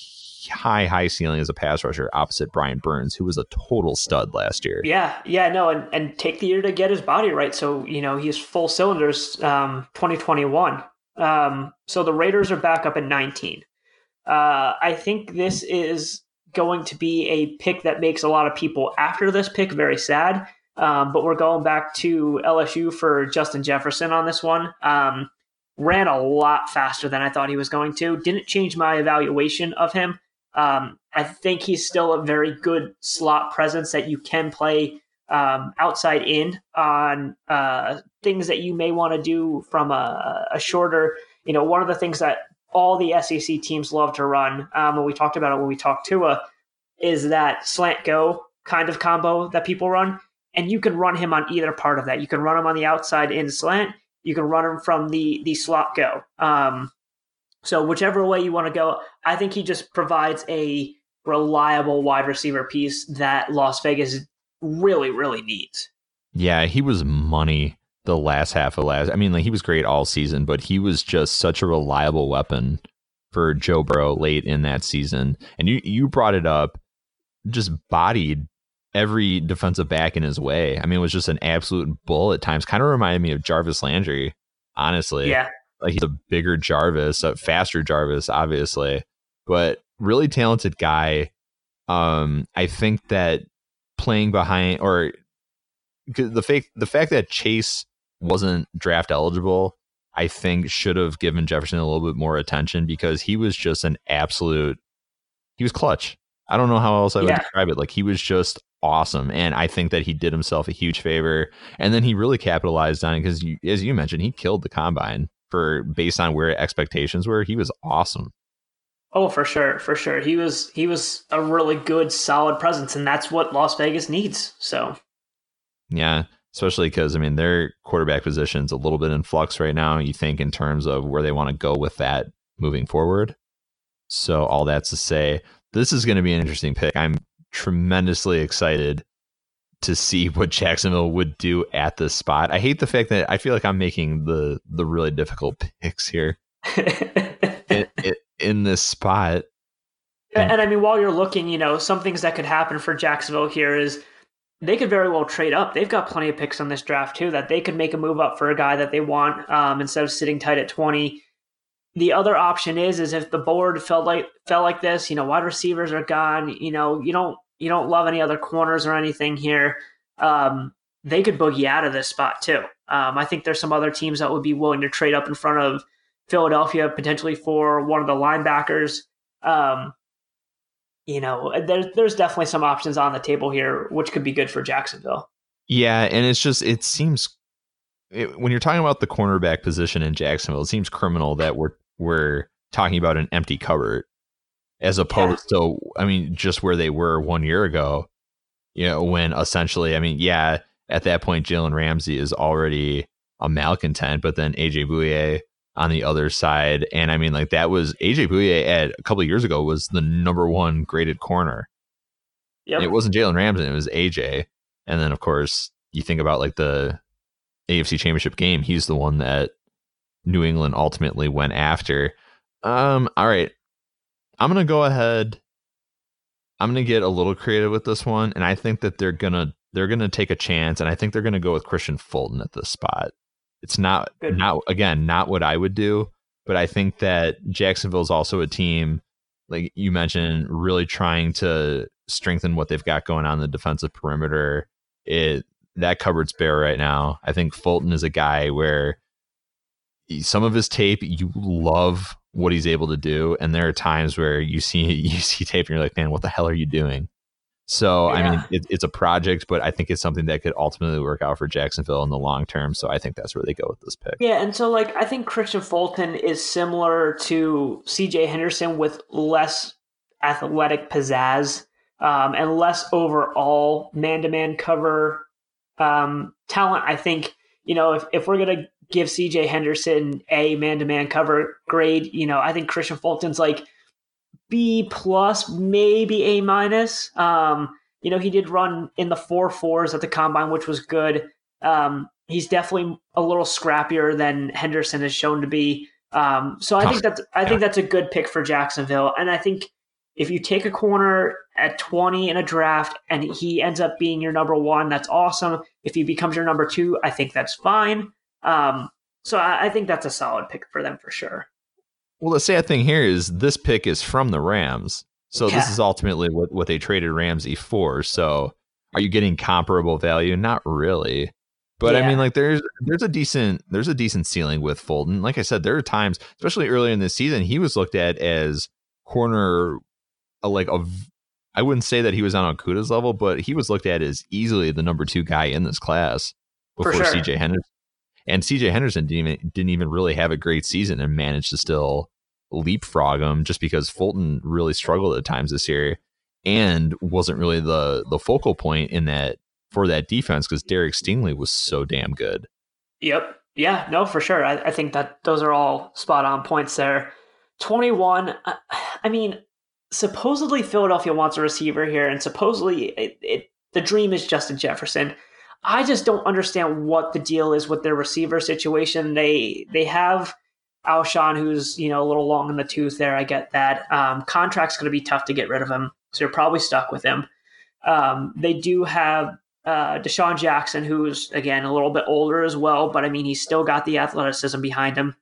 high, high ceiling as a pass rusher opposite Brian Burns, who was a total stud last year.
Yeah, yeah, no, and, and take the year to get his body right. So, you know, he's full cylinders um, 2021. Um, so the Raiders are back up at 19. Uh, I think this is going to be a pick that makes a lot of people after this pick very sad um, but we're going back to LSU for Justin Jefferson on this one. Um, ran a lot faster than I thought he was going to. Didn't change my evaluation of him. Um, I think he's still a very good slot presence that you can play um, outside in on uh, things that you may want to do from a, a, shorter. You know, one of the things that all the SEC teams love to run, um, and we talked about it when we talked Tua, is that slant go kind of combo that people run, and you can run him on either part of that. You can run him on the outside in slant. You can run him from the the slot go. Um, so whichever way you want to go, I think he just provides a reliable wide receiver piece that Las Vegas really, really needs.
Yeah, he was money the last half of last. I mean, like he was great all season, but he was just such a reliable weapon for Joe Burrow late in that season. And you you brought it up, just bodied every defensive back in his way. I mean, it was just an absolute bull at times. Kind of reminded me of Jarvis Landry, honestly.
Yeah.
Like he's a bigger Jarvis, a faster Jarvis, obviously, but really talented guy. Um, I think that playing behind or the fake the fact that Chase wasn't draft eligible, I think should have given Jefferson a little bit more attention because he was just an absolute he was clutch. I don't know how else I would yeah. describe it. Like he was just awesome, and I think that he did himself a huge favor. And then he really capitalized on it because, as you mentioned, he killed the combine for based on where expectations were. He was awesome.
Oh, for sure, for sure. He was he was a really good, solid presence, and that's what Las Vegas needs. So,
yeah, especially because I mean their quarterback position's a little bit in flux right now. You think in terms of where they want to go with that moving forward. So all that's to say, this is going to be an interesting pick. I'm tremendously excited to see <laughs> what Jacksonville would do at this spot. I hate the fact that I feel like I'm making the the really difficult <laughs> picks here. <laughs> it, in this spot.
And, and I mean, while you're looking, you know, some things that could happen for Jacksonville here is they could very well trade up. They've got plenty of picks on this draft too that they could make a move up for a guy that they want um, instead of sitting tight at 20. The other option is is if the board felt like felt like this, you know, wide receivers are gone. You know, you don't you don't love any other corners or anything here. Um, they could boogie out of this spot too. Um, I think there's some other teams that would be willing to trade up in front of Philadelphia potentially for one of the linebackers. Um, you know, there's there's definitely some options on the table here, which could be good for Jacksonville.
Yeah, and it's just it seems it, when you're talking about the cornerback position in Jacksonville, it seems criminal that we're we're talking about an empty cupboard as opposed yeah. to I mean just where they were one year ago. You know, when essentially, I mean, yeah, at that point, Jalen Ramsey is already a malcontent, but then AJ Bouye on the other side. And I mean, like that was AJ Bouye at a couple years ago was the number one graded corner. Yeah, it wasn't Jalen Ramsey, it was AJ. And then of course you think about like the AFC Championship game, he's the one that New England ultimately went after. Um, all right. I'm gonna go ahead. I'm gonna get a little creative with this one, and I think that they're gonna they're gonna take a chance, and I think they're gonna go with Kristian Fulton at this spot. It's not Good. not again not what I would do, but I think that Jacksonville's also a team like you mentioned, really trying to strengthen what they've got going on the defensive perimeter. It that cupboard's bare right now. I think Fulton is a guy where some of his tape you love what he's able to do, and there are times where you see <laughs> you see tape and you're like, man, what the hell are you doing? So yeah. I mean, it, it's a project, but I think it's something that could ultimately work out for Jacksonville in the long term. So I think that's where they go with this pick.
Yeah, and so like I think Kristian Fulton is similar to C.J. Henderson with less athletic pizzazz um, and less overall man-to-man cover um, talent. I think you know if if we're gonna give C.J. Henderson a man-to-man cover grade, you know I think Kristian Fulton's like B plus, maybe A minus. Um, you know, he did run in the four fours at the combine, which was good. Um, he's definitely a little scrappier than Henderson has shown to be. Um, so I think that's I think that's a good pick for Jacksonville, and I think if you take a corner at 20 in a draft and he ends up being your number one, that's awesome. If he becomes your number two, I think that's fine. Um, so I, I think that's a solid pick for them for sure.
Well, the sad thing here is this pick is from the Rams. So yeah. this is ultimately what, what they traded Ramsey for. So are you getting comparable value? Not really. But yeah. I mean, like there's there's a decent there's a decent ceiling with Fulton. Like I said, there are times, especially earlier in the season, he was looked at as corner, uh, like a I wouldn't say that he was on Okudah's level, but he was looked at as easily the number two guy in this class before
sure.
CJ Henderson. And CJ Henderson didn't even, didn't even really have a great season and managed to still leapfrog him just because Fulton really struggled at times this year and wasn't really the the focal point in that for that defense because Derek Stingley was so damn good.
Yep. Yeah, no, for sure. I, I think that those are all spot on points there. 21, I, I mean, supposedly Philadelphia wants a receiver here, and supposedly it, it, the dream is Justin Jefferson. I just don't understand what the deal is with their receiver situation. They they have Alshon, who's you know a little long in the tooth there. I get that. Um, contract's going to be tough to get rid of him, so you're probably stuck with him. Um, they do have uh, DeSean Jackson, who's again a little bit older as well, but I mean he's still got the athleticism behind him.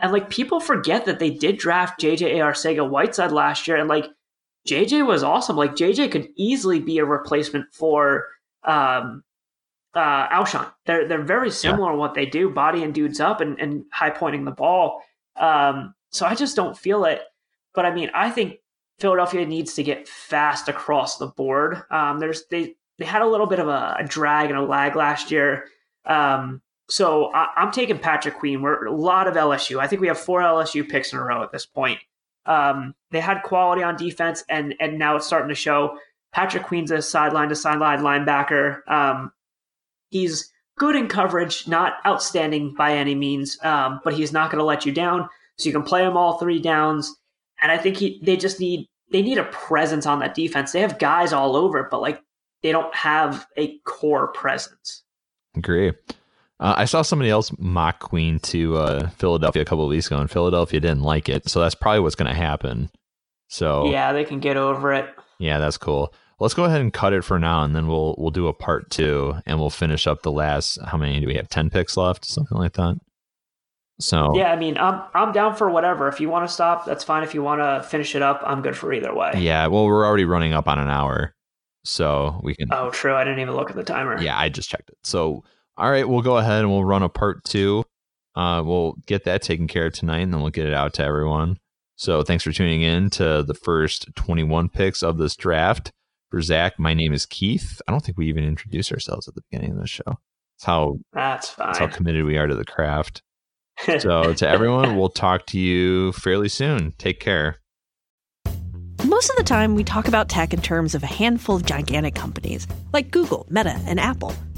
And like people forget that they did draft JJ Arcega Whiteside last year, and like JJ was awesome. Like JJ could easily be a replacement for um, uh, Alshon. They're they're very similar yeah. in what they do, bodying dudes up and, and high pointing the ball. Um, so I just don't feel it. But I mean, I think Philadelphia needs to get fast across the board. Um, there's they they had a little bit of a, a drag and a lag last year. Um, so I, am taking Patrick Queen. We're a lot of LSU. I think we have four LSU picks in a row at this point. Um, they had quality on defense, and and now it's starting to show. Patrick Queen's a sideline to sideline linebacker. Um, he's good in coverage, not outstanding by any means, um, but he's not going to let you down. So you can play him all three downs. And I think he, they just need they need a presence on that defense. They have guys all over, but like they don't have a core presence.
Agree. Uh, I saw somebody else mock Queen to uh, Philadelphia a couple of weeks ago, and Philadelphia didn't like it. So that's probably what's going to happen. So
yeah, they can get over it.
Yeah, that's cool. Let's go ahead and cut it for now, and then we'll we'll do a part two, and we'll finish up the last. How many do we have? Ten picks left, something like that. So
yeah, I mean, I'm I'm down for whatever. If you want to stop, that's fine. If you want to finish it up, I'm good for either way.
Yeah, well, we're already running up on an hour, so we can.
Oh, true. I didn't even look at the timer.
Yeah, I just checked it. So all right, we'll go ahead and we'll run a part two. Uh, we'll get that taken care of tonight, and then we'll get it out to everyone. So thanks for tuning in to the first 21 picks of this draft. For Zach, my name is Keith. I don't think we even introduced ourselves at the beginning of the show. That's how
that's fine.
That's how committed we are to the craft. <laughs> so to everyone, we'll talk to you fairly soon. Take care.
Most of the time, we talk about tech in terms of a handful of gigantic companies like Google, Meta, and Apple.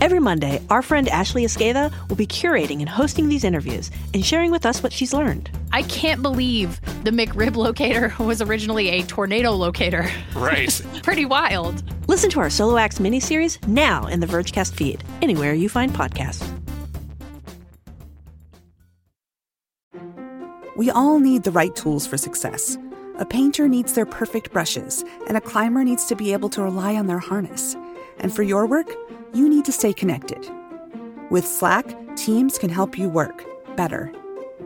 Every Monday, our friend Ashley Esqueda will be curating and hosting these interviews and sharing with us what she's learned.
I can't believe the McRib locator <laughs> was originally a tornado locator.
Right. <laughs>
Pretty wild.
Listen to our Solo Acts miniseries now in the Vergecast feed, anywhere you find podcasts.
We all need the right tools for success. A painter needs their perfect brushes, and a climber needs to be able to rely on their harness. And for your work, you need to stay connected. With Slack, teams can help you work better.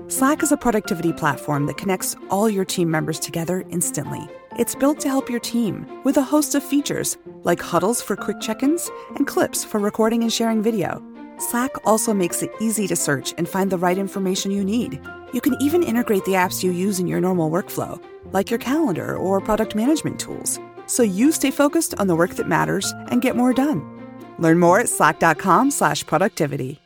Slack is a productivity platform that connects all your team members together instantly. It's built to help your team with a host of features like huddles for quick check ins and clips for recording and sharing video. Slack also makes it easy to search and find the right information you need. You can even integrate the apps you use in your normal workflow, like your calendar or product management tools, so you stay focused on the work that matters and get more done. Learn more at slack.com slash productivity.